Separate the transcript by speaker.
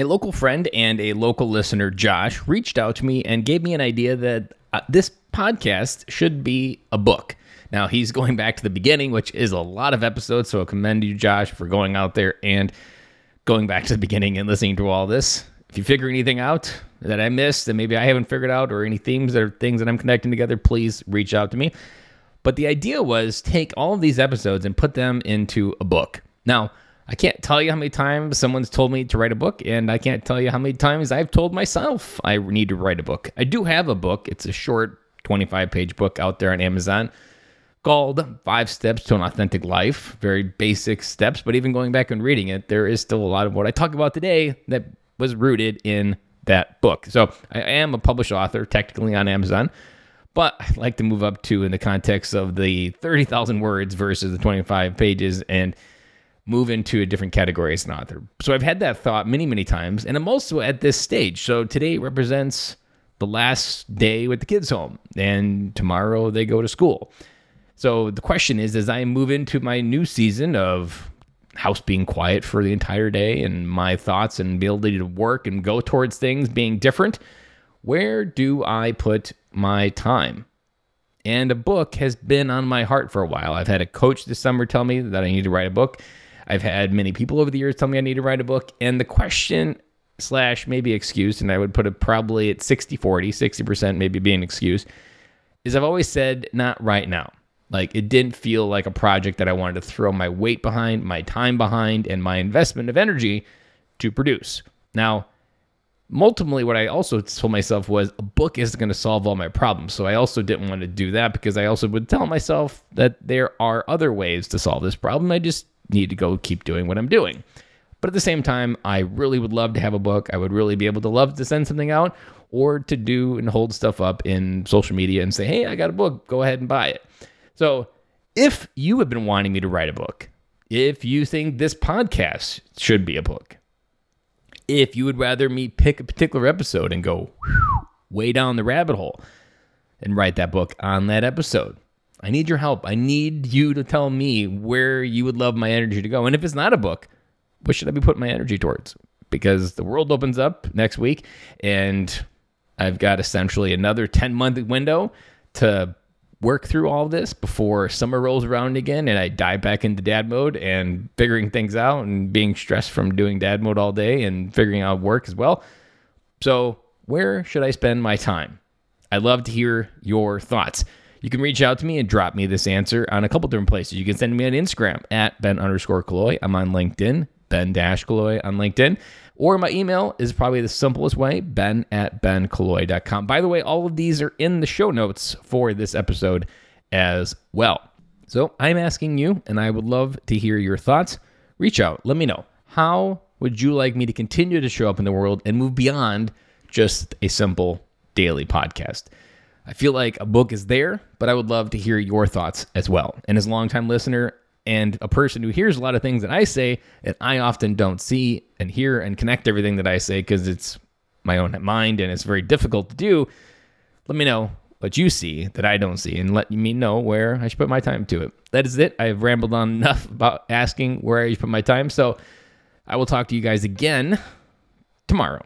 Speaker 1: A local friend and a local listener, Josh, reached out to me and gave me an idea that uh, this podcast should be a book. Now, he's going back to the beginning, which is a lot of episodes, so I commend you, Josh, for going out there and going back to the beginning and listening to all this. If you figure anything out that I missed that maybe I haven't figured out or any themes or things that I'm connecting together, please reach out to me. But the idea was take all of these episodes and put them into a book. Now, I can't tell you how many times someone's told me to write a book, and I can't tell you how many times I've told myself I need to write a book. I do have a book. It's a short 25 page book out there on Amazon called Five Steps to an Authentic Life. Very basic steps, but even going back and reading it, there is still a lot of what I talk about today that was rooted in that book. So I am a published author, technically on Amazon, but I like to move up to in the context of the 30,000 words versus the 25 pages and move into a different category as an author. So I've had that thought many, many times, and I'm also at this stage. So today represents the last day with the kids home, and tomorrow they go to school. So the question is, as I move into my new season of house being quiet for the entire day and my thoughts and ability to work and go towards things being different, where do I put my time? And a book has been on my heart for a while. I've had a coach this summer tell me that I need to write a book. I've had many people over the years tell me I need to write a book. And the question slash maybe excuse, and I would put it probably at 60 40, 60% maybe being excuse, is I've always said, not right now. Like it didn't feel like a project that I wanted to throw my weight behind, my time behind, and my investment of energy to produce. Now, ultimately, what I also told myself was a book isn't going to solve all my problems. So I also didn't want to do that because I also would tell myself that there are other ways to solve this problem. I just need to go keep doing what I'm doing. But at the same time, I really would love to have a book. I would really be able to love to send something out or to do and hold stuff up in social media and say, hey, I got a book. Go ahead and buy it. So if you have been wanting me to write a book, if you think this podcast should be a book, if you would rather me pick a particular episode and go way down the rabbit hole and write that book on that episode, I need your help. I need you to tell me where you would love my energy to go. And if it's not a book, what should I be putting my energy towards? Because the world opens up next week and I've got essentially another 10 month window to work through all this before summer rolls around again and I dive back into dad mode and figuring things out and being stressed from doing dad mode all day and figuring out work as well. So, where should I spend my time? I'd love to hear your thoughts. You can reach out to me and drop me this answer on a couple different places. You can send me on Instagram at Ben underscore Killoy. I'm on LinkedIn, Ben Dash Killoy on LinkedIn. Or my email is probably the simplest way, ben at benkilloy.com. By the way, all of these are in the show notes for this episode as well. So I'm asking you, and I would love to hear your thoughts. Reach out, let me know. How would you like me to continue to show up in the world and move beyond just a simple daily podcast? I feel like a book is there, but I would love to hear your thoughts as well. And as a longtime listener and a person who hears a lot of things that I say and I often don't see and hear and connect everything that I say because it's my own mind and it's very difficult to do, let me know what you see that I don't see and let me know where I should put my time to it. That is it. I've rambled on enough about asking where I should put my time. So I will talk to you guys again tomorrow.